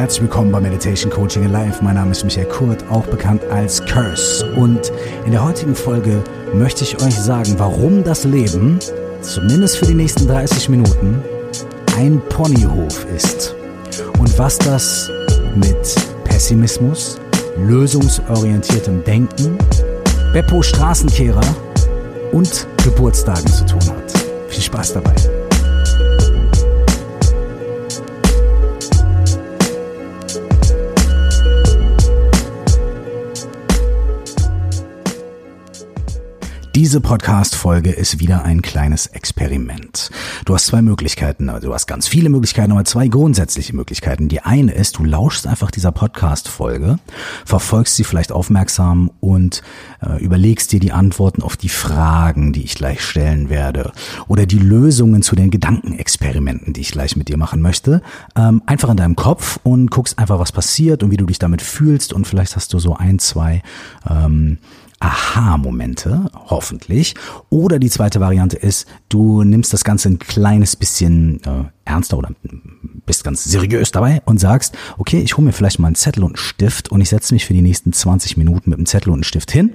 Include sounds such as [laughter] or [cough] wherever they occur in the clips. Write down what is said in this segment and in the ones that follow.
Herzlich willkommen bei Meditation Coaching Alive. Mein Name ist Michael Kurt, auch bekannt als Curse. Und in der heutigen Folge möchte ich euch sagen, warum das Leben, zumindest für die nächsten 30 Minuten, ein Ponyhof ist. Und was das mit Pessimismus, lösungsorientiertem Denken, Beppo Straßenkehrer und Geburtstagen zu tun hat. Viel Spaß dabei. Diese Podcast-Folge ist wieder ein kleines Experiment. Du hast zwei Möglichkeiten, also du hast ganz viele Möglichkeiten, aber zwei grundsätzliche Möglichkeiten. Die eine ist, du lauschst einfach dieser Podcast-Folge, verfolgst sie vielleicht aufmerksam und äh, überlegst dir die Antworten auf die Fragen, die ich gleich stellen werde oder die Lösungen zu den Gedankenexperimenten, die ich gleich mit dir machen möchte, ähm, einfach in deinem Kopf und guckst einfach, was passiert und wie du dich damit fühlst und vielleicht hast du so ein, zwei ähm, Aha-Momente, hoffentlich. Oder die zweite Variante ist, du nimmst das Ganze ein kleines bisschen äh, ernster oder bist ganz seriös dabei und sagst, okay, ich hole mir vielleicht mal einen Zettel und einen Stift und ich setze mich für die nächsten 20 Minuten mit einem Zettel und einem Stift hin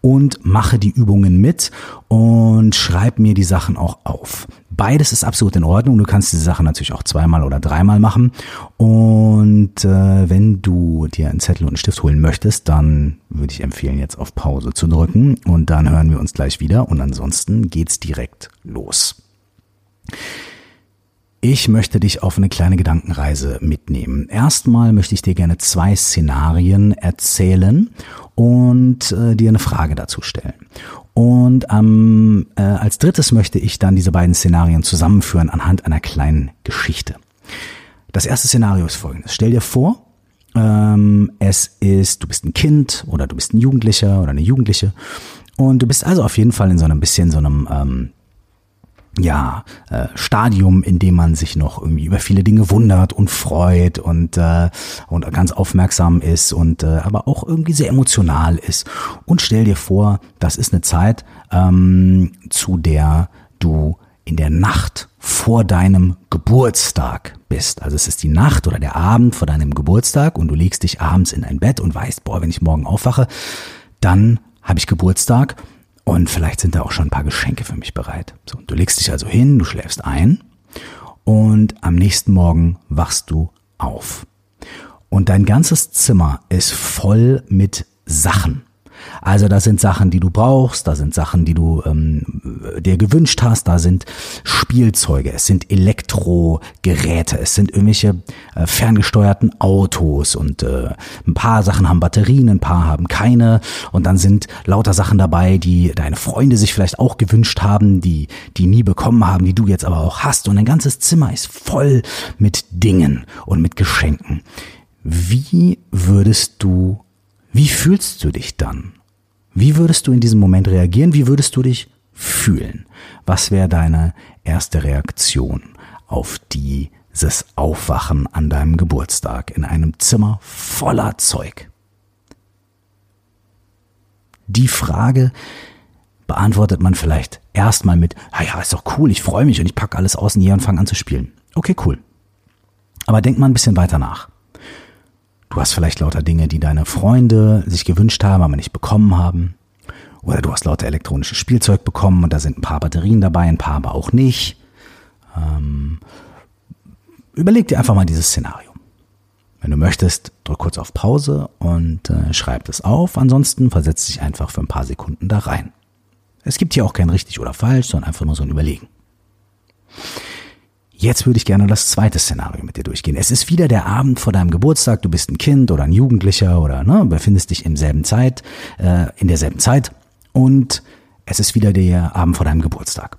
und mache die Übungen mit und schreib mir die Sachen auch auf. Beides ist absolut in Ordnung. Du kannst diese Sachen natürlich auch zweimal oder dreimal machen. Und äh, wenn du dir einen Zettel und einen Stift holen möchtest, dann würde ich empfehlen, jetzt auf Pause zu drücken und dann hören wir uns gleich wieder. Und ansonsten geht's direkt los. Ich möchte dich auf eine kleine Gedankenreise mitnehmen. Erstmal möchte ich dir gerne zwei Szenarien erzählen und äh, dir eine Frage dazu stellen. Und ähm, äh, als drittes möchte ich dann diese beiden Szenarien zusammenführen anhand einer kleinen Geschichte. Das erste Szenario ist folgendes. Stell dir vor, ähm, es ist, du bist ein Kind oder du bist ein Jugendlicher oder eine Jugendliche und du bist also auf jeden Fall in so einem bisschen so einem ähm, ja, äh, Stadium, in dem man sich noch irgendwie über viele Dinge wundert und freut und, äh, und ganz aufmerksam ist und äh, aber auch irgendwie sehr emotional ist. Und stell dir vor, das ist eine Zeit, ähm, zu der du in der Nacht vor deinem Geburtstag bist. Also es ist die Nacht oder der Abend vor deinem Geburtstag und du legst dich abends in ein Bett und weißt, boah, wenn ich morgen aufwache, dann habe ich Geburtstag und vielleicht sind da auch schon ein paar Geschenke für mich bereit. So, du legst dich also hin, du schläfst ein und am nächsten Morgen wachst du auf. Und dein ganzes Zimmer ist voll mit Sachen. Also da sind Sachen, die du brauchst, da sind Sachen, die du ähm, dir gewünscht hast, da sind Spielzeuge, es sind Elektrogeräte, es sind irgendwelche äh, ferngesteuerten Autos und äh, ein paar Sachen haben Batterien, ein paar haben keine und dann sind lauter Sachen dabei, die deine Freunde sich vielleicht auch gewünscht haben, die die nie bekommen haben, die du jetzt aber auch hast und dein ganzes Zimmer ist voll mit Dingen und mit Geschenken. Wie würdest du wie fühlst du dich dann? Wie würdest du in diesem Moment reagieren? Wie würdest du dich fühlen? Was wäre deine erste Reaktion auf dieses Aufwachen an deinem Geburtstag in einem Zimmer voller Zeug? Die Frage beantwortet man vielleicht erstmal mit, ah ja, ist doch cool, ich freue mich und ich packe alles außen hier und fange an zu spielen. Okay, cool. Aber denk mal ein bisschen weiter nach. Du hast vielleicht lauter Dinge, die deine Freunde sich gewünscht haben, aber nicht bekommen haben. Oder du hast lauter elektronisches Spielzeug bekommen und da sind ein paar Batterien dabei, ein paar aber auch nicht. Ähm, überleg dir einfach mal dieses Szenario. Wenn du möchtest, drück kurz auf Pause und äh, schreib das auf. Ansonsten versetz dich einfach für ein paar Sekunden da rein. Es gibt hier auch kein richtig oder falsch, sondern einfach nur so ein Überlegen. Jetzt würde ich gerne das zweite Szenario mit dir durchgehen. Es ist wieder der Abend vor deinem Geburtstag. Du bist ein Kind oder ein Jugendlicher oder ne, befindest dich im selben Zeit, äh, in derselben Zeit und es ist wieder der Abend vor deinem Geburtstag.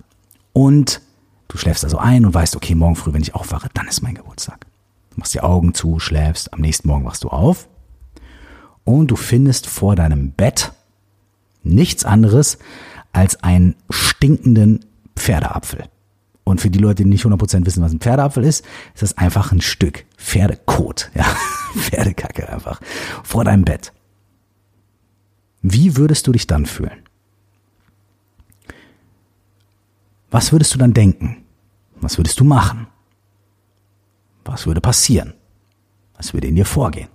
Und du schläfst also ein und weißt, okay, morgen früh, wenn ich aufwache, dann ist mein Geburtstag. Du machst die Augen zu, schläfst, am nächsten Morgen wachst du auf und du findest vor deinem Bett nichts anderes als einen stinkenden Pferdeapfel. Und für die Leute, die nicht 100% wissen, was ein Pferdeapfel ist, ist das einfach ein Stück Pferdekot, [laughs] ja, Pferdekacke einfach vor deinem Bett. Wie würdest du dich dann fühlen? Was würdest du dann denken? Was würdest du machen? Was würde passieren? Was würde in dir vorgehen?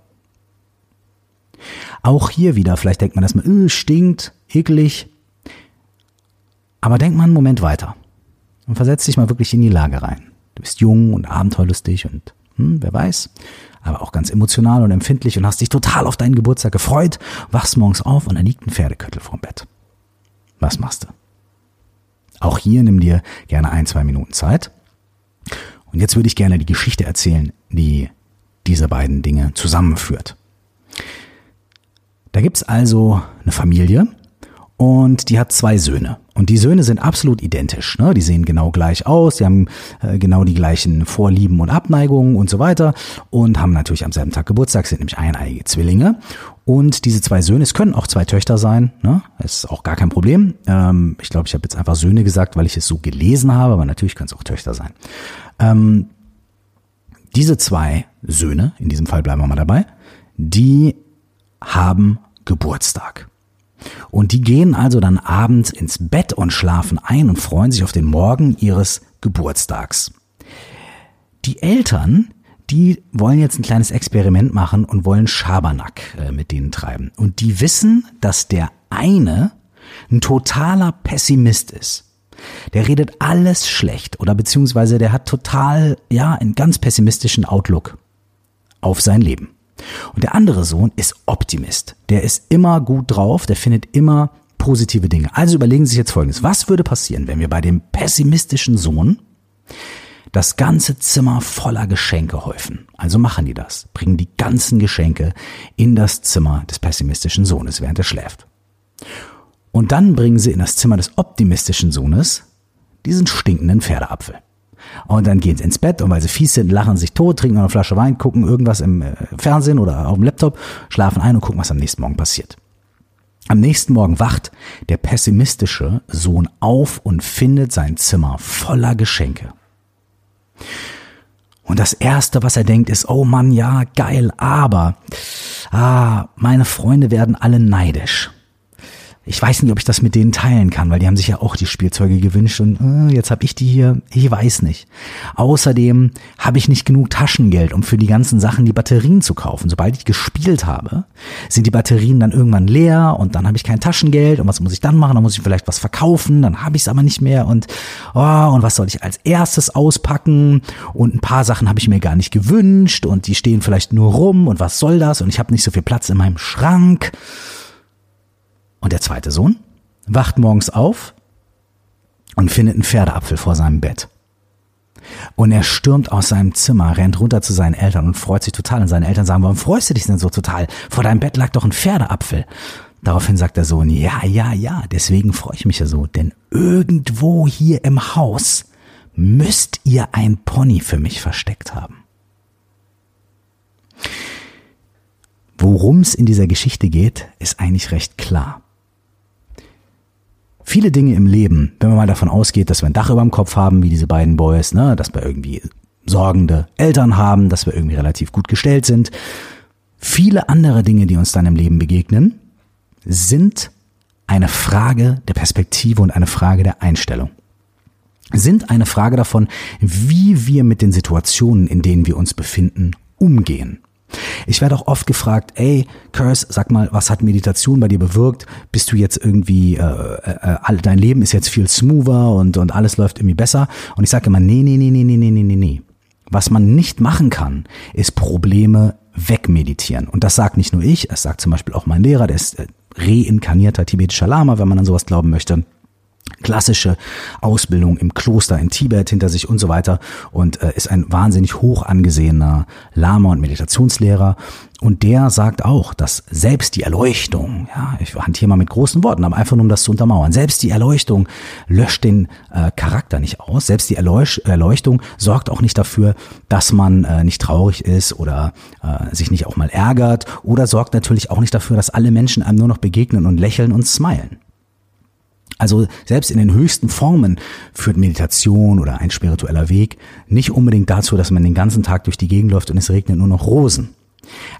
Auch hier wieder, vielleicht denkt man erstmal, öh, stinkt, eklig. Aber denk mal einen Moment weiter und versetz dich mal wirklich in die Lage rein. Du bist jung und abenteuerlustig und hm, wer weiß, aber auch ganz emotional und empfindlich und hast dich total auf deinen Geburtstag gefreut, wachst morgens auf und da liegt ein Pferdeköttel vorm Bett. Was machst du? Auch hier nimm dir gerne ein, zwei Minuten Zeit. Und jetzt würde ich gerne die Geschichte erzählen, die diese beiden Dinge zusammenführt. Da gibt's also eine Familie und die hat zwei Söhne. Und die Söhne sind absolut identisch. Ne? Die sehen genau gleich aus, die haben äh, genau die gleichen Vorlieben und Abneigungen und so weiter und haben natürlich am selben Tag Geburtstag, sind nämlich eineige Zwillinge. Und diese zwei Söhne, es können auch zwei Töchter sein, ne? ist auch gar kein Problem. Ähm, ich glaube, ich habe jetzt einfach Söhne gesagt, weil ich es so gelesen habe, aber natürlich können es auch Töchter sein. Ähm, diese zwei Söhne, in diesem Fall bleiben wir mal dabei, die haben Geburtstag. Und die gehen also dann abends ins Bett und schlafen ein und freuen sich auf den Morgen ihres Geburtstags. Die Eltern, die wollen jetzt ein kleines Experiment machen und wollen Schabernack äh, mit denen treiben. Und die wissen, dass der eine ein totaler Pessimist ist. Der redet alles schlecht oder beziehungsweise der hat total, ja, einen ganz pessimistischen Outlook auf sein Leben. Und der andere Sohn ist Optimist. Der ist immer gut drauf, der findet immer positive Dinge. Also überlegen Sie sich jetzt Folgendes. Was würde passieren, wenn wir bei dem pessimistischen Sohn das ganze Zimmer voller Geschenke häufen? Also machen die das, bringen die ganzen Geschenke in das Zimmer des pessimistischen Sohnes, während er schläft. Und dann bringen sie in das Zimmer des optimistischen Sohnes diesen stinkenden Pferdeapfel. Und dann gehen sie ins Bett und weil sie fies sind, lachen sich tot, trinken eine Flasche Wein, gucken irgendwas im äh, Fernsehen oder auf dem Laptop, schlafen ein und gucken, was am nächsten Morgen passiert. Am nächsten Morgen wacht der pessimistische Sohn auf und findet sein Zimmer voller Geschenke. Und das erste, was er denkt, ist, oh Mann, ja, geil, aber, ah, meine Freunde werden alle neidisch ich weiß nicht, ob ich das mit denen teilen kann, weil die haben sich ja auch die Spielzeuge gewünscht und äh, jetzt habe ich die hier, ich weiß nicht. Außerdem habe ich nicht genug Taschengeld, um für die ganzen Sachen die Batterien zu kaufen. Sobald ich gespielt habe, sind die Batterien dann irgendwann leer und dann habe ich kein Taschengeld und was muss ich dann machen? Dann muss ich vielleicht was verkaufen, dann habe ich es aber nicht mehr und oh, und was soll ich als erstes auspacken? Und ein paar Sachen habe ich mir gar nicht gewünscht und die stehen vielleicht nur rum und was soll das? Und ich habe nicht so viel Platz in meinem Schrank. Und der zweite Sohn wacht morgens auf und findet einen Pferdeapfel vor seinem Bett. Und er stürmt aus seinem Zimmer, rennt runter zu seinen Eltern und freut sich total. Und seine Eltern sagen, warum freust du dich denn so total? Vor deinem Bett lag doch ein Pferdeapfel. Daraufhin sagt der Sohn, ja, ja, ja, deswegen freue ich mich ja so, denn irgendwo hier im Haus müsst ihr ein Pony für mich versteckt haben. Worum es in dieser Geschichte geht, ist eigentlich recht klar viele Dinge im Leben, wenn man mal davon ausgeht, dass wir ein Dach über dem Kopf haben, wie diese beiden Boys, ne, dass wir irgendwie sorgende Eltern haben, dass wir irgendwie relativ gut gestellt sind. Viele andere Dinge, die uns dann im Leben begegnen, sind eine Frage der Perspektive und eine Frage der Einstellung. Sind eine Frage davon, wie wir mit den Situationen, in denen wir uns befinden, umgehen. Ich werde auch oft gefragt, ey, Curse, sag mal, was hat Meditation bei dir bewirkt? Bist du jetzt irgendwie, äh, äh, äh dein Leben ist jetzt viel smoother und, und alles läuft irgendwie besser? Und ich sage immer, nee, nee, nee, nee, nee, nee, nee, nee. Was man nicht machen kann, ist Probleme wegmeditieren. Und das sagt nicht nur ich, es sagt zum Beispiel auch mein Lehrer, der ist äh, reinkarnierter tibetischer Lama, wenn man an sowas glauben möchte klassische Ausbildung im Kloster in Tibet hinter sich und so weiter und äh, ist ein wahnsinnig hoch angesehener Lama und Meditationslehrer und der sagt auch, dass selbst die Erleuchtung, ja, ich hantiere mal mit großen Worten, aber einfach nur um das zu untermauern, selbst die Erleuchtung löscht den äh, Charakter nicht aus, selbst die Erleuch Erleuchtung sorgt auch nicht dafür, dass man äh, nicht traurig ist oder äh, sich nicht auch mal ärgert oder sorgt natürlich auch nicht dafür, dass alle Menschen einem nur noch begegnen und lächeln und smilen. Also selbst in den höchsten Formen führt Meditation oder ein spiritueller Weg nicht unbedingt dazu, dass man den ganzen Tag durch die Gegend läuft und es regnet nur noch Rosen.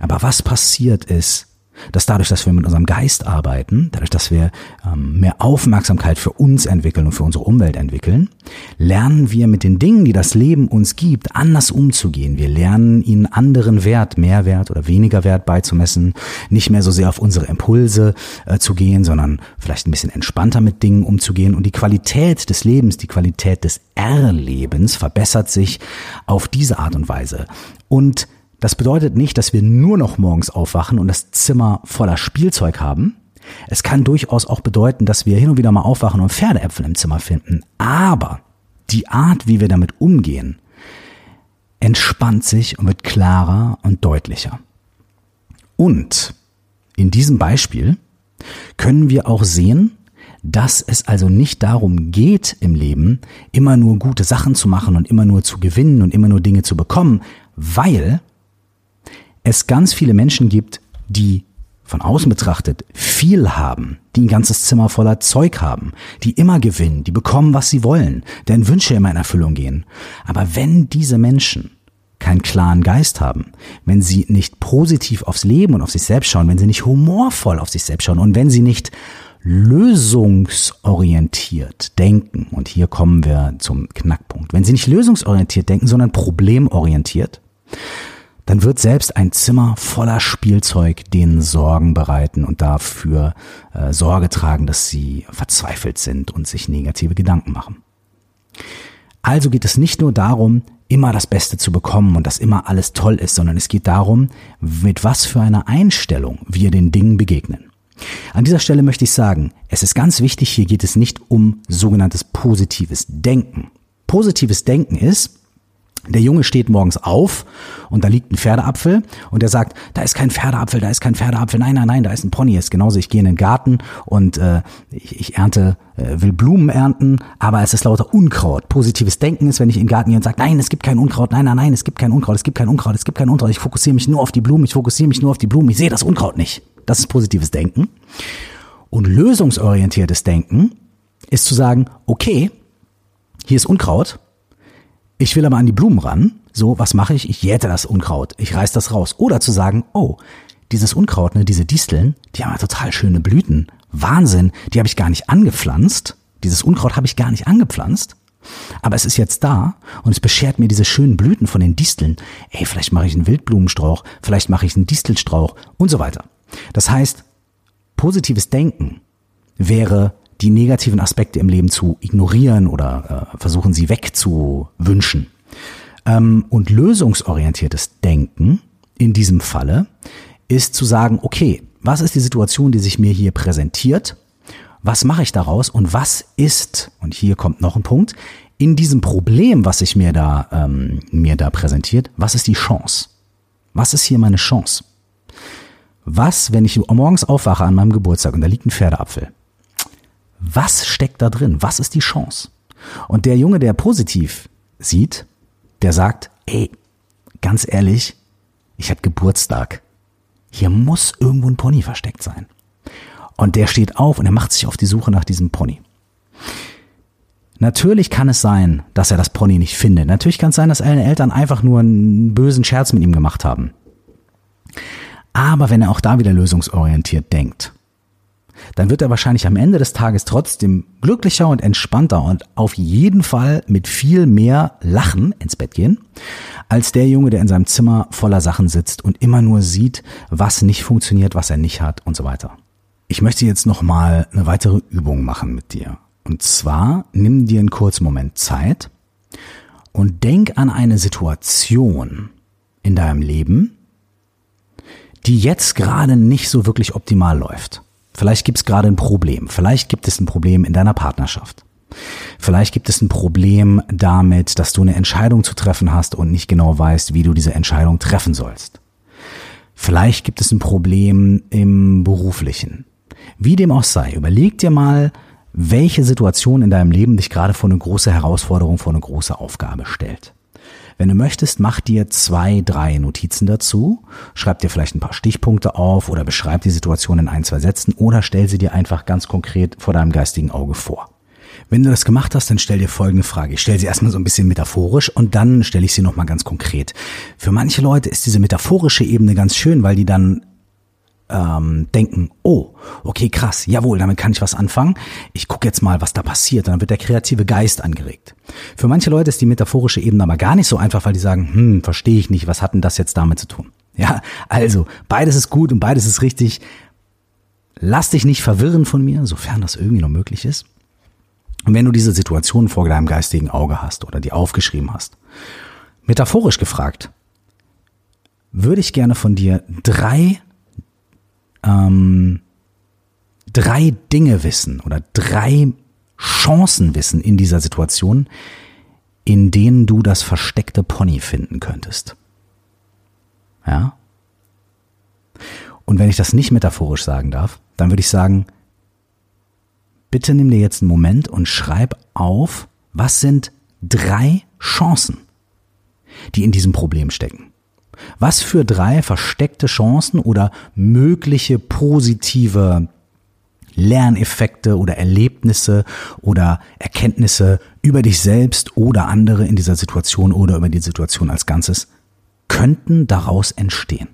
Aber was passiert ist, dass dadurch, dass wir mit unserem Geist arbeiten, dadurch, dass wir ähm, mehr Aufmerksamkeit für uns entwickeln und für unsere Umwelt entwickeln, lernen wir mit den Dingen, die das Leben uns gibt, anders umzugehen. Wir lernen ihnen anderen Wert, mehr Wert oder weniger Wert beizumessen, nicht mehr so sehr auf unsere Impulse äh, zu gehen, sondern vielleicht ein bisschen entspannter mit Dingen umzugehen. Und die Qualität des Lebens, die Qualität des Erlebens verbessert sich auf diese Art und Weise. Und das bedeutet nicht, dass wir nur noch morgens aufwachen und das Zimmer voller Spielzeug haben. Es kann durchaus auch bedeuten, dass wir hin und wieder mal aufwachen und Pferdeäpfel im Zimmer finden. Aber die Art, wie wir damit umgehen, entspannt sich und wird klarer und deutlicher. Und in diesem Beispiel können wir auch sehen, dass es also nicht darum geht im Leben, immer nur gute Sachen zu machen und immer nur zu gewinnen und immer nur Dinge zu bekommen, weil es ganz viele Menschen gibt, die von außen betrachtet viel haben, die ein ganzes Zimmer voller Zeug haben, die immer gewinnen, die bekommen, was sie wollen, deren Wünsche immer in Erfüllung gehen. Aber wenn diese Menschen keinen klaren Geist haben, wenn sie nicht positiv aufs Leben und auf sich selbst schauen, wenn sie nicht humorvoll auf sich selbst schauen und wenn sie nicht lösungsorientiert denken, und hier kommen wir zum Knackpunkt, wenn sie nicht lösungsorientiert denken, sondern problemorientiert, dann wird selbst ein Zimmer voller Spielzeug denen Sorgen bereiten und dafür äh, Sorge tragen, dass sie verzweifelt sind und sich negative Gedanken machen. Also geht es nicht nur darum, immer das Beste zu bekommen und dass immer alles toll ist, sondern es geht darum, mit was für einer Einstellung wir den Dingen begegnen. An dieser Stelle möchte ich sagen, es ist ganz wichtig, hier geht es nicht um sogenanntes positives Denken. Positives Denken ist, der Junge steht morgens auf und da liegt ein Pferdeapfel und er sagt, da ist kein Pferdeapfel, da ist kein Pferdeapfel, nein, nein, nein, da ist ein Pony. Ist genauso, ich gehe in den Garten und äh, ich, ich ernte, äh, will Blumen ernten, aber es ist lauter Unkraut. Positives Denken ist, wenn ich in den Garten gehe und sage, nein, es gibt kein Unkraut, nein, nein, nein, es gibt kein Unkraut, es gibt kein Unkraut, es gibt kein Unkraut. Ich fokussiere mich nur auf die Blumen, ich fokussiere mich nur auf die Blumen, ich sehe das Unkraut nicht. Das ist positives Denken. Und lösungsorientiertes Denken ist zu sagen, okay, hier ist Unkraut, ich will aber an die Blumen ran. So, was mache ich? Ich jäte das Unkraut. Ich reiß das raus. Oder zu sagen, oh, dieses Unkraut, ne, diese Disteln, die haben ja total schöne Blüten. Wahnsinn, die habe ich gar nicht angepflanzt. Dieses Unkraut habe ich gar nicht angepflanzt. Aber es ist jetzt da und es beschert mir diese schönen Blüten von den Disteln. Ey, vielleicht mache ich einen Wildblumenstrauch, vielleicht mache ich einen Distelstrauch und so weiter. Das heißt, positives Denken wäre die negativen Aspekte im Leben zu ignorieren oder äh, versuchen sie wegzuwünschen. Ähm, und lösungsorientiertes Denken in diesem Falle ist zu sagen, okay, was ist die Situation, die sich mir hier präsentiert? Was mache ich daraus? Und was ist, und hier kommt noch ein Punkt, in diesem Problem, was sich mir da, ähm, mir da präsentiert, was ist die Chance? Was ist hier meine Chance? Was, wenn ich morgens aufwache an meinem Geburtstag und da liegt ein Pferdeapfel? Was steckt da drin? Was ist die Chance? Und der Junge, der positiv sieht, der sagt, ey, ganz ehrlich, ich habe Geburtstag. Hier muss irgendwo ein Pony versteckt sein. Und der steht auf und er macht sich auf die Suche nach diesem Pony. Natürlich kann es sein, dass er das Pony nicht findet. Natürlich kann es sein, dass seine Eltern einfach nur einen bösen Scherz mit ihm gemacht haben. Aber wenn er auch da wieder lösungsorientiert denkt dann wird er wahrscheinlich am Ende des Tages trotzdem glücklicher und entspannter und auf jeden Fall mit viel mehr Lachen ins Bett gehen, als der Junge, der in seinem Zimmer voller Sachen sitzt und immer nur sieht, was nicht funktioniert, was er nicht hat und so weiter. Ich möchte jetzt nochmal eine weitere Übung machen mit dir. Und zwar nimm dir einen kurzen Moment Zeit und denk an eine Situation in deinem Leben, die jetzt gerade nicht so wirklich optimal läuft. Vielleicht gibt es gerade ein Problem. Vielleicht gibt es ein Problem in deiner Partnerschaft. Vielleicht gibt es ein Problem damit, dass du eine Entscheidung zu treffen hast und nicht genau weißt, wie du diese Entscheidung treffen sollst. Vielleicht gibt es ein Problem im beruflichen. Wie dem auch sei, überleg dir mal, welche Situation in deinem Leben dich gerade vor eine große Herausforderung, vor eine große Aufgabe stellt. Wenn du möchtest, mach dir zwei, drei Notizen dazu, schreib dir vielleicht ein paar Stichpunkte auf oder beschreib die Situation in ein, zwei Sätzen oder stell sie dir einfach ganz konkret vor deinem geistigen Auge vor. Wenn du das gemacht hast, dann stell dir folgende Frage. Ich stelle sie erstmal so ein bisschen metaphorisch und dann stelle ich sie nochmal ganz konkret. Für manche Leute ist diese metaphorische Ebene ganz schön, weil die dann ähm, denken, oh, okay, krass, jawohl, damit kann ich was anfangen. Ich gucke jetzt mal, was da passiert. Und dann wird der kreative Geist angeregt. Für manche Leute ist die metaphorische Ebene aber gar nicht so einfach, weil die sagen, hm, verstehe ich nicht, was hat denn das jetzt damit zu tun? Ja, also, beides ist gut und beides ist richtig. Lass dich nicht verwirren von mir, sofern das irgendwie noch möglich ist. Und wenn du diese Situation vor deinem geistigen Auge hast oder die aufgeschrieben hast, metaphorisch gefragt, würde ich gerne von dir drei ähm, drei Dinge wissen oder drei Chancen wissen in dieser Situation, in denen du das versteckte Pony finden könntest. Ja? Und wenn ich das nicht metaphorisch sagen darf, dann würde ich sagen, bitte nimm dir jetzt einen Moment und schreib auf, was sind drei Chancen, die in diesem Problem stecken. Was für drei versteckte Chancen oder mögliche positive Lerneffekte oder Erlebnisse oder Erkenntnisse über dich selbst oder andere in dieser Situation oder über die Situation als Ganzes könnten daraus entstehen.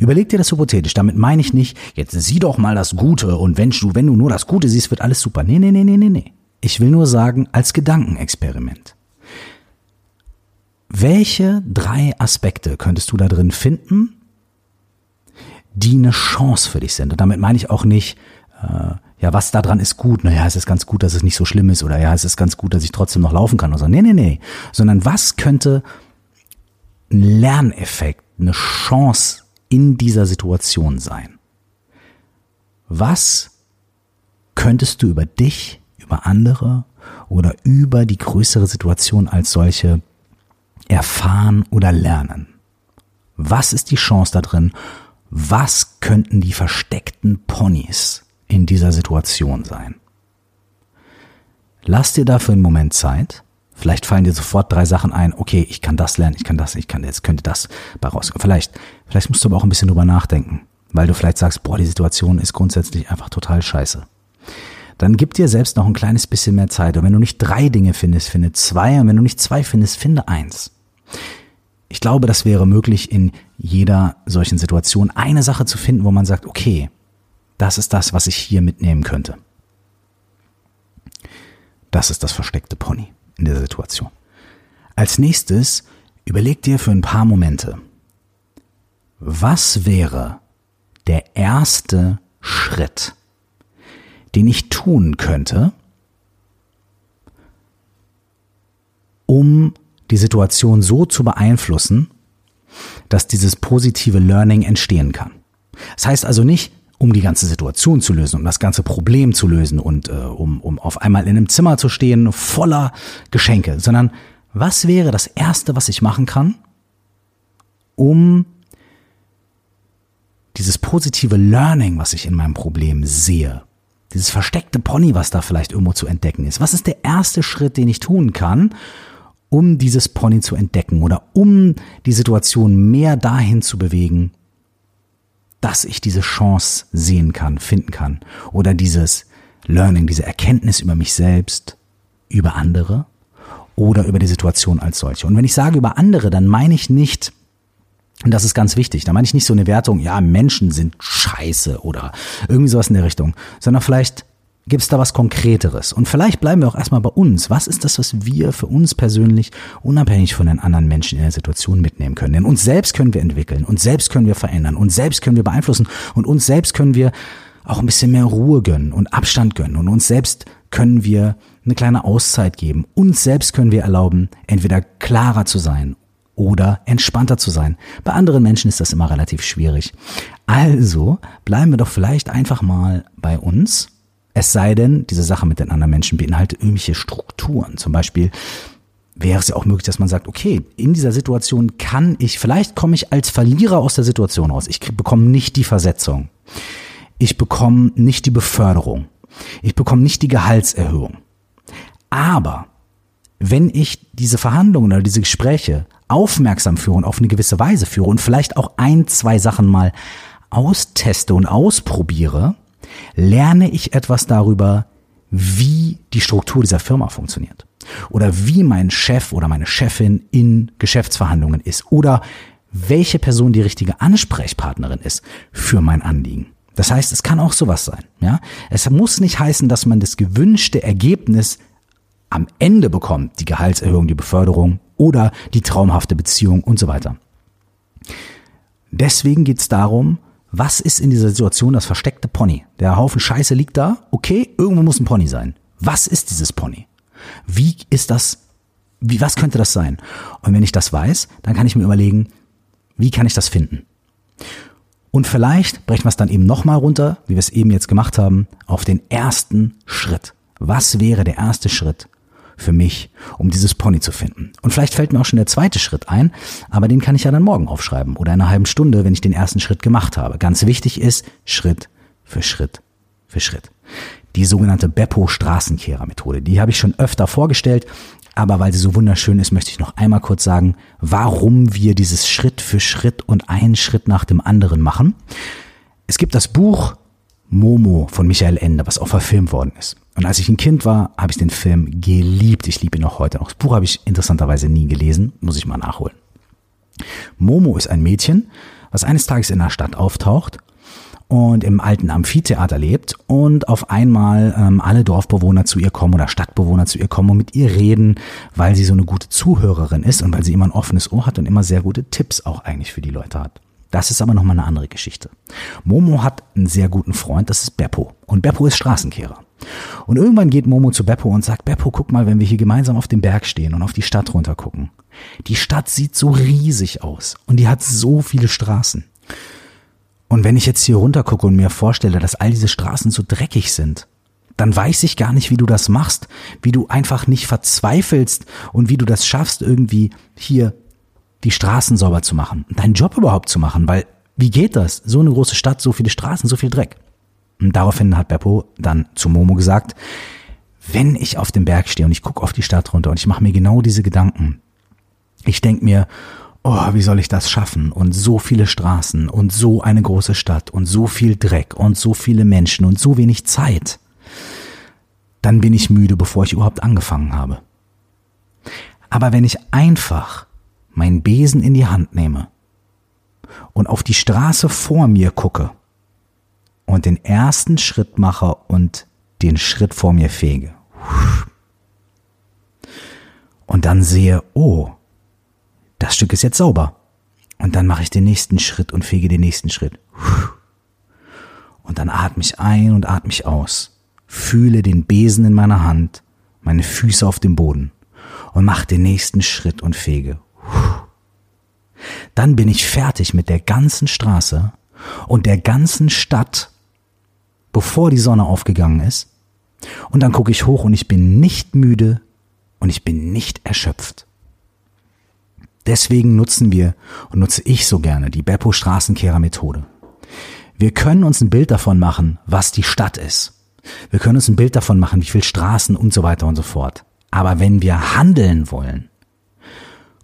Überleg dir das hypothetisch. Damit meine ich nicht, jetzt sieh doch mal das Gute und wenn du, wenn du nur das Gute siehst, wird alles super. Nee, nee, nee, nee, nee, nee. Ich will nur sagen, als Gedankenexperiment. Welche drei Aspekte könntest du da drin finden, die eine Chance für dich sind? Und damit meine ich auch nicht, äh, ja, was da dran ist gut. Naja, es ist ganz gut, dass es nicht so schlimm ist. Oder ja, es ist ganz gut, dass ich trotzdem noch laufen kann. Oder so. Nee, nee, nee. Sondern was könnte ein Lerneffekt, eine Chance in dieser Situation sein? Was könntest du über dich, über andere oder über die größere Situation als solche erfahren oder lernen? Was ist die Chance da drin? Was könnten die versteckten Ponys in dieser Situation sein? Lass dir dafür einen Moment Zeit. Vielleicht fallen dir sofort drei Sachen ein. Okay, ich kann das lernen, ich kann das, ich kann jetzt könnte das bei rauskommen. Vielleicht, vielleicht musst du aber auch ein bisschen drüber nachdenken, weil du vielleicht sagst, boah, die Situation ist grundsätzlich einfach total scheiße dann gib dir selbst noch ein kleines bisschen mehr Zeit. Und wenn du nicht drei Dinge findest, finde zwei. Und wenn du nicht zwei findest, finde eins. Ich glaube, das wäre möglich, in jeder solchen Situation eine Sache zu finden, wo man sagt, okay, das ist das, was ich hier mitnehmen könnte. Das ist das versteckte Pony in der Situation. Als nächstes überleg dir für ein paar Momente, was wäre der erste Schritt, den ich tun könnte, um die Situation so zu beeinflussen, dass dieses positive Learning entstehen kann. Das heißt also nicht, um die ganze Situation zu lösen, um das ganze Problem zu lösen und äh, um, um auf einmal in einem Zimmer zu stehen voller Geschenke, sondern was wäre das Erste, was ich machen kann, um dieses positive Learning, was ich in meinem Problem sehe, dieses versteckte Pony, was da vielleicht irgendwo zu entdecken ist. Was ist der erste Schritt, den ich tun kann, um dieses Pony zu entdecken oder um die Situation mehr dahin zu bewegen, dass ich diese Chance sehen kann, finden kann oder dieses Learning, diese Erkenntnis über mich selbst, über andere oder über die Situation als solche. Und wenn ich sage über andere, dann meine ich nicht, und das ist ganz wichtig, da meine ich nicht so eine Wertung, ja, Menschen sind scheiße oder irgendwie sowas in der Richtung, sondern vielleicht Gibt es da was Konkreteres? Und vielleicht bleiben wir auch erstmal bei uns. Was ist das, was wir für uns persönlich, unabhängig von den anderen Menschen in der Situation mitnehmen können? Denn uns selbst können wir entwickeln, uns selbst können wir verändern, uns selbst können wir beeinflussen und uns selbst können wir auch ein bisschen mehr Ruhe gönnen und Abstand gönnen und uns selbst können wir eine kleine Auszeit geben. Uns selbst können wir erlauben, entweder klarer zu sein oder entspannter zu sein. Bei anderen Menschen ist das immer relativ schwierig. Also bleiben wir doch vielleicht einfach mal bei uns es sei denn, diese Sache mit den anderen Menschen beinhaltet irgendwelche Strukturen. Zum Beispiel wäre es ja auch möglich, dass man sagt, okay, in dieser Situation kann ich, vielleicht komme ich als Verlierer aus der Situation raus. Ich bekomme nicht die Versetzung. Ich bekomme nicht die Beförderung. Ich bekomme nicht die Gehaltserhöhung. Aber wenn ich diese Verhandlungen oder diese Gespräche aufmerksam führe und auf eine gewisse Weise führe und vielleicht auch ein, zwei Sachen mal austeste und ausprobiere, lerne ich etwas darüber, wie die Struktur dieser Firma funktioniert. Oder wie mein Chef oder meine Chefin in Geschäftsverhandlungen ist. Oder welche Person die richtige Ansprechpartnerin ist für mein Anliegen. Das heißt, es kann auch sowas sein. Ja? Es muss nicht heißen, dass man das gewünschte Ergebnis am Ende bekommt, die Gehaltserhöhung, die Beförderung oder die traumhafte Beziehung und so weiter. Deswegen geht es darum, was ist in dieser Situation das versteckte Pony? Der Haufen Scheiße liegt da, okay, irgendwo muss ein Pony sein. Was ist dieses Pony? Wie ist das, wie, was könnte das sein? Und wenn ich das weiß, dann kann ich mir überlegen, wie kann ich das finden? Und vielleicht brechen wir es dann eben nochmal runter, wie wir es eben jetzt gemacht haben, auf den ersten Schritt. Was wäre der erste Schritt für mich, um dieses Pony zu finden? Und vielleicht fällt mir auch schon der zweite Schritt ein, aber den kann ich ja dann morgen aufschreiben oder in einer halben Stunde, wenn ich den ersten Schritt gemacht habe. Ganz wichtig ist, Schritt für Schritt für Schritt. Die sogenannte Beppo Straßenkehrer Methode, die habe ich schon öfter vorgestellt. Aber weil sie so wunderschön ist, möchte ich noch einmal kurz sagen, warum wir dieses Schritt für Schritt und einen Schritt nach dem anderen machen. Es gibt das Buch Momo von Michael Ende, was auch verfilmt worden ist. Und als ich ein Kind war, habe ich den Film geliebt. Ich liebe ihn auch heute noch. Das Buch habe ich interessanterweise nie gelesen, muss ich mal nachholen. Momo ist ein Mädchen, was eines Tages in einer Stadt auftaucht und im alten Amphitheater lebt und auf einmal ähm, alle Dorfbewohner zu ihr kommen oder Stadtbewohner zu ihr kommen und mit ihr reden, weil sie so eine gute Zuhörerin ist und weil sie immer ein offenes Ohr hat und immer sehr gute Tipps auch eigentlich für die Leute hat. Das ist aber nochmal eine andere Geschichte. Momo hat einen sehr guten Freund, das ist Beppo. Und Beppo ist Straßenkehrer. Und irgendwann geht Momo zu Beppo und sagt, Beppo, guck mal, wenn wir hier gemeinsam auf dem Berg stehen und auf die Stadt runter gucken. Die Stadt sieht so riesig aus und die hat so viele Straßen. Und wenn ich jetzt hier runter gucke und mir vorstelle, dass all diese Straßen so dreckig sind, dann weiß ich gar nicht, wie du das machst, wie du einfach nicht verzweifelst und wie du das schaffst, irgendwie hier die Straßen sauber zu machen, deinen Job überhaupt zu machen, weil wie geht das? So eine große Stadt, so viele Straßen, so viel Dreck. Und daraufhin hat Beppo dann zu Momo gesagt, wenn ich auf dem Berg stehe und ich gucke auf die Stadt runter und ich mache mir genau diese Gedanken, ich denke mir, oh, wie soll ich das schaffen? Und so viele Straßen und so eine große Stadt und so viel Dreck und so viele Menschen und so wenig Zeit. Dann bin ich müde, bevor ich überhaupt angefangen habe. Aber wenn ich einfach meinen Besen in die Hand nehme und auf die Straße vor mir gucke und den ersten Schritt mache und den Schritt vor mir fege und dann sehe, oh, das Stück ist jetzt sauber. Und dann mache ich den nächsten Schritt und fege den nächsten Schritt. Und dann atme ich ein und atme ich aus. Fühle den Besen in meiner Hand, meine Füße auf dem Boden und mache den nächsten Schritt und fege. Dann bin ich fertig mit der ganzen Straße und der ganzen Stadt, bevor die Sonne aufgegangen ist. Und dann gucke ich hoch und ich bin nicht müde und ich bin nicht erschöpft. Deswegen nutzen wir und nutze ich so gerne die Beppo Straßenkehrer Methode. Wir können uns ein Bild davon machen, was die Stadt ist. Wir können uns ein Bild davon machen, wie viel Straßen und so weiter und so fort. Aber wenn wir handeln wollen,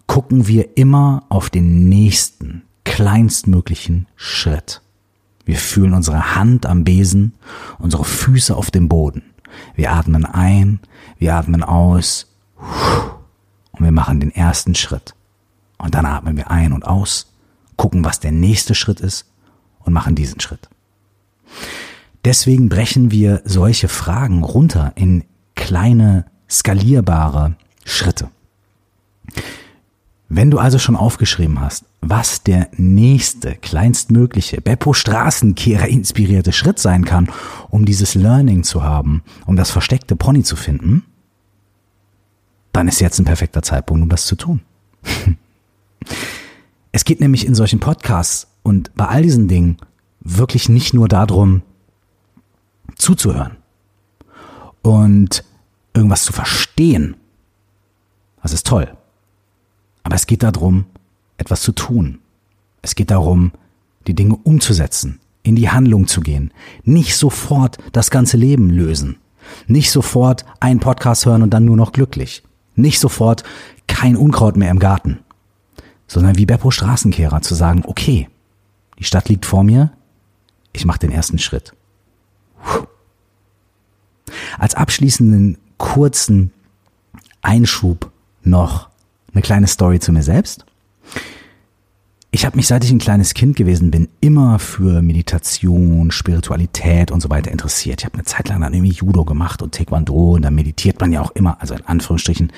gucken wir immer auf den nächsten, kleinstmöglichen Schritt. Wir fühlen unsere Hand am Besen, unsere Füße auf dem Boden. Wir atmen ein, wir atmen aus und wir machen den ersten Schritt. Und dann atmen wir ein und aus, gucken, was der nächste Schritt ist und machen diesen Schritt. Deswegen brechen wir solche Fragen runter in kleine, skalierbare Schritte. Wenn du also schon aufgeschrieben hast, was der nächste, kleinstmögliche Beppo Straßenkehrer inspirierte Schritt sein kann, um dieses Learning zu haben, um das versteckte Pony zu finden, dann ist jetzt ein perfekter Zeitpunkt, um das zu tun. [laughs] Es geht nämlich in solchen Podcasts und bei all diesen Dingen wirklich nicht nur darum, zuzuhören und irgendwas zu verstehen. Das ist toll. Aber es geht darum, etwas zu tun. Es geht darum, die Dinge umzusetzen, in die Handlung zu gehen. Nicht sofort das ganze Leben lösen. Nicht sofort einen Podcast hören und dann nur noch glücklich. Nicht sofort kein Unkraut mehr im Garten sondern wie Beppo Straßenkehrer zu sagen, okay, die Stadt liegt vor mir, ich mache den ersten Schritt. Als abschließenden kurzen Einschub noch eine kleine Story zu mir selbst. Ich habe mich, seit ich ein kleines Kind gewesen bin, immer für Meditation, Spiritualität und so weiter interessiert. Ich habe eine Zeit lang dann irgendwie Judo gemacht und Taekwondo und da meditiert man ja auch immer, also in Anführungsstrichen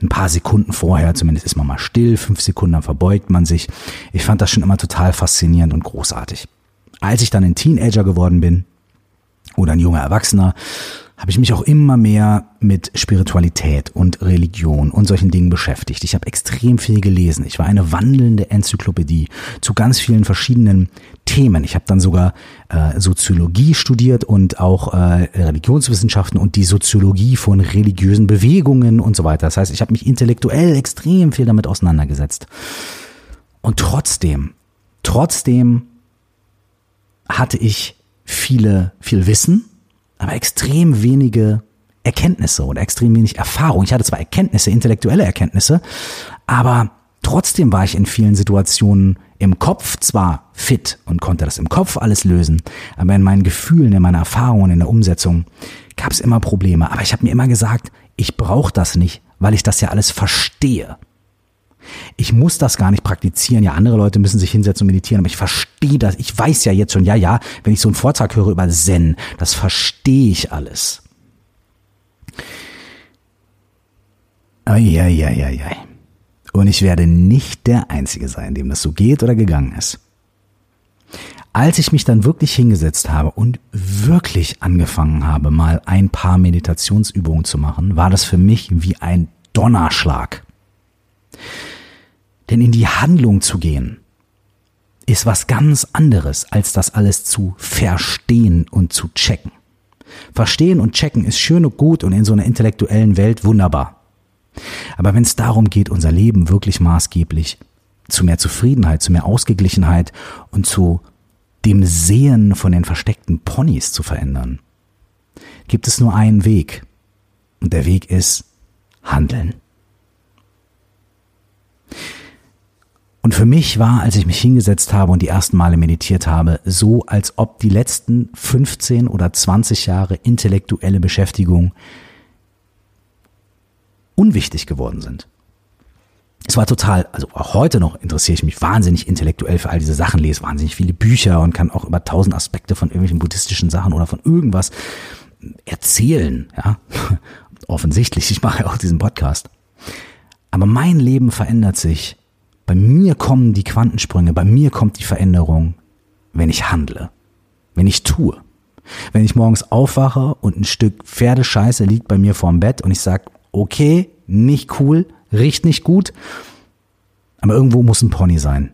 ein paar Sekunden vorher, zumindest ist man mal still, fünf Sekunden, dann verbeugt man sich. Ich fand das schon immer total faszinierend und großartig. Als ich dann ein Teenager geworden bin oder ein junger Erwachsener, habe ich mich auch immer mehr mit Spiritualität und Religion und solchen Dingen beschäftigt. Ich habe extrem viel gelesen. Ich war eine wandelnde Enzyklopädie zu ganz vielen verschiedenen Themen. Ich habe dann sogar äh, Soziologie studiert und auch äh, Religionswissenschaften und die Soziologie von religiösen Bewegungen und so weiter. Das heißt, ich habe mich intellektuell extrem viel damit auseinandergesetzt. Und trotzdem, trotzdem hatte ich viele, viel Wissen aber extrem wenige Erkenntnisse oder extrem wenig Erfahrung. Ich hatte zwar Erkenntnisse, intellektuelle Erkenntnisse, aber trotzdem war ich in vielen Situationen im Kopf zwar fit und konnte das im Kopf alles lösen, aber in meinen Gefühlen, in meiner Erfahrung, in der Umsetzung gab es immer Probleme. Aber ich habe mir immer gesagt, ich brauche das nicht, weil ich das ja alles verstehe. Ich muss das gar nicht praktizieren. Ja, andere Leute müssen sich hinsetzen und meditieren, aber ich verstehe das. Ich weiß ja jetzt schon, ja, ja, wenn ich so einen Vortrag höre über Zen, das verstehe ich alles. Eieieiei. Und ich werde nicht der Einzige sein, dem das so geht oder gegangen ist. Als ich mich dann wirklich hingesetzt habe und wirklich angefangen habe, mal ein paar Meditationsübungen zu machen, war das für mich wie ein Donnerschlag. Denn in die Handlung zu gehen, ist was ganz anderes, als das alles zu verstehen und zu checken. Verstehen und checken ist schön und gut und in so einer intellektuellen Welt wunderbar. Aber wenn es darum geht, unser Leben wirklich maßgeblich zu mehr Zufriedenheit, zu mehr Ausgeglichenheit und zu dem Sehen von den versteckten Ponys zu verändern, gibt es nur einen Weg. Und der Weg ist Handeln. Und für mich war, als ich mich hingesetzt habe und die ersten Male meditiert habe, so, als ob die letzten 15 oder 20 Jahre intellektuelle Beschäftigung unwichtig geworden sind. Es war total, also auch heute noch interessiere ich mich wahnsinnig intellektuell für all diese Sachen, lese wahnsinnig viele Bücher und kann auch über tausend Aspekte von irgendwelchen buddhistischen Sachen oder von irgendwas erzählen, ja. [laughs] Offensichtlich, ich mache ja auch diesen Podcast. Aber mein Leben verändert sich bei mir kommen die Quantensprünge, bei mir kommt die Veränderung, wenn ich handle, wenn ich tue. Wenn ich morgens aufwache und ein Stück Pferdescheiße liegt bei mir vorm Bett und ich sag, okay, nicht cool, riecht nicht gut, aber irgendwo muss ein Pony sein.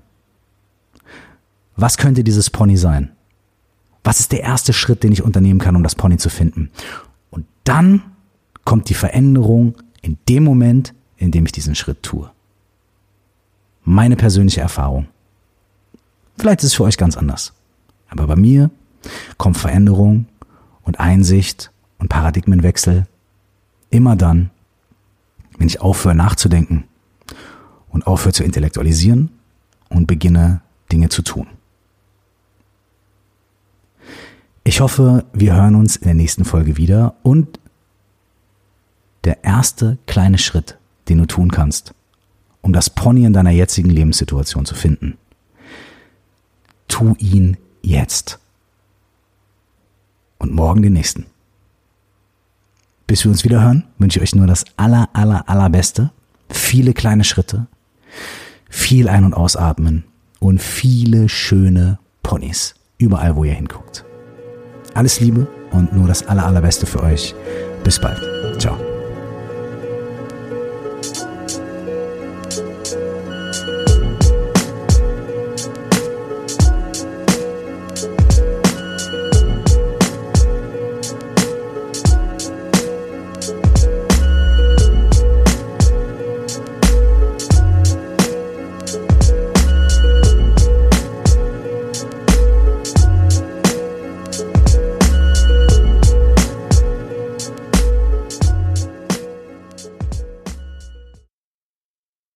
Was könnte dieses Pony sein? Was ist der erste Schritt, den ich unternehmen kann, um das Pony zu finden? Und dann kommt die Veränderung in dem Moment, in dem ich diesen Schritt tue. Meine persönliche Erfahrung. Vielleicht ist es für euch ganz anders. Aber bei mir kommt Veränderung und Einsicht und Paradigmenwechsel immer dann, wenn ich aufhöre nachzudenken und aufhöre zu intellektualisieren und beginne Dinge zu tun. Ich hoffe, wir hören uns in der nächsten Folge wieder und der erste kleine Schritt, den du tun kannst, um das Pony in deiner jetzigen Lebenssituation zu finden. Tu ihn jetzt. Und morgen den nächsten. Bis wir uns wieder hören, wünsche ich euch nur das aller, aller, allerbeste. Viele kleine Schritte, viel ein- und ausatmen und viele schöne Ponys. Überall, wo ihr hinguckt. Alles Liebe und nur das aller, allerbeste für euch. Bis bald.